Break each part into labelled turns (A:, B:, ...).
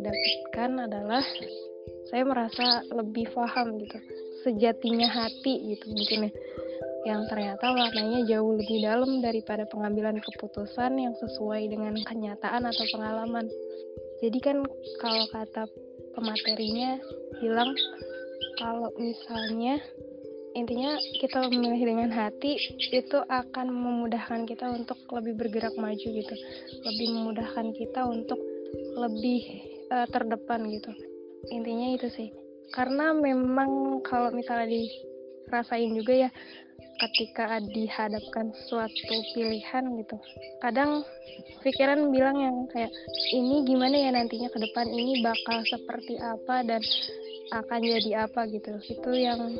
A: dapatkan adalah saya merasa lebih paham gitu sejatinya hati gitu mungkin ya yang ternyata maknanya jauh lebih dalam daripada pengambilan keputusan yang sesuai dengan kenyataan atau pengalaman. Jadi kan kalau kata pematerinya bilang kalau misalnya intinya kita memilih dengan hati itu akan memudahkan kita untuk lebih bergerak maju gitu lebih memudahkan kita untuk lebih uh, terdepan gitu. Intinya itu sih. Karena memang kalau misalnya dirasain juga ya ketika dihadapkan suatu pilihan gitu kadang pikiran bilang yang kayak ini gimana ya nantinya ke depan? Ini bakal seperti apa dan akan jadi apa? gitu. Itu yang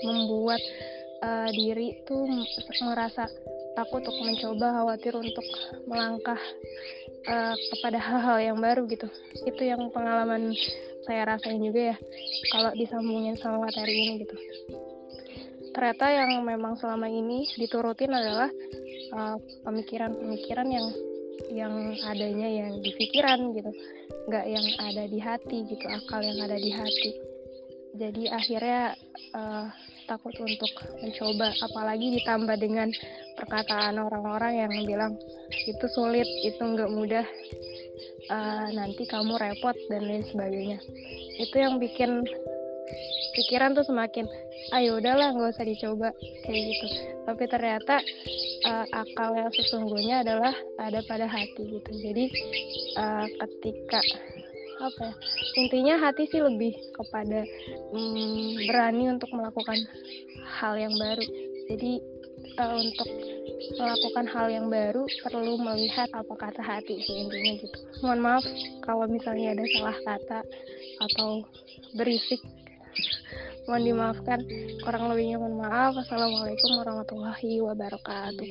A: membuat uh, diri tuh merasa takut untuk mencoba khawatir untuk melangkah uh, kepada hal-hal yang baru gitu. Itu yang pengalaman saya rasain juga ya kalau disambungin sama materi ini gitu. Ternyata yang memang selama ini diturutin adalah uh, pemikiran-pemikiran uh, yang yang adanya yang di pikiran gitu. Nggak yang ada di hati gitu akal yang ada di hati. Jadi akhirnya uh, takut untuk mencoba apalagi ditambah dengan perkataan orang-orang yang bilang itu sulit itu nggak mudah uh, nanti kamu repot dan lain sebagainya. Itu yang bikin pikiran tuh semakin ayo udahlah nggak usah dicoba kayak gitu. Tapi ternyata uh, akal yang sesungguhnya adalah ada pada hati gitu. Jadi uh, ketika apa ya intinya hati sih lebih kepada mm, berani untuk melakukan hal yang baru. Jadi uh, untuk melakukan hal yang baru perlu melihat apa kata hati sih intinya gitu. Mohon maaf kalau misalnya ada salah kata atau berisik. Mohon dimaafkan. Kurang lebihnya mohon maaf. Assalamualaikum warahmatullahi wabarakatuh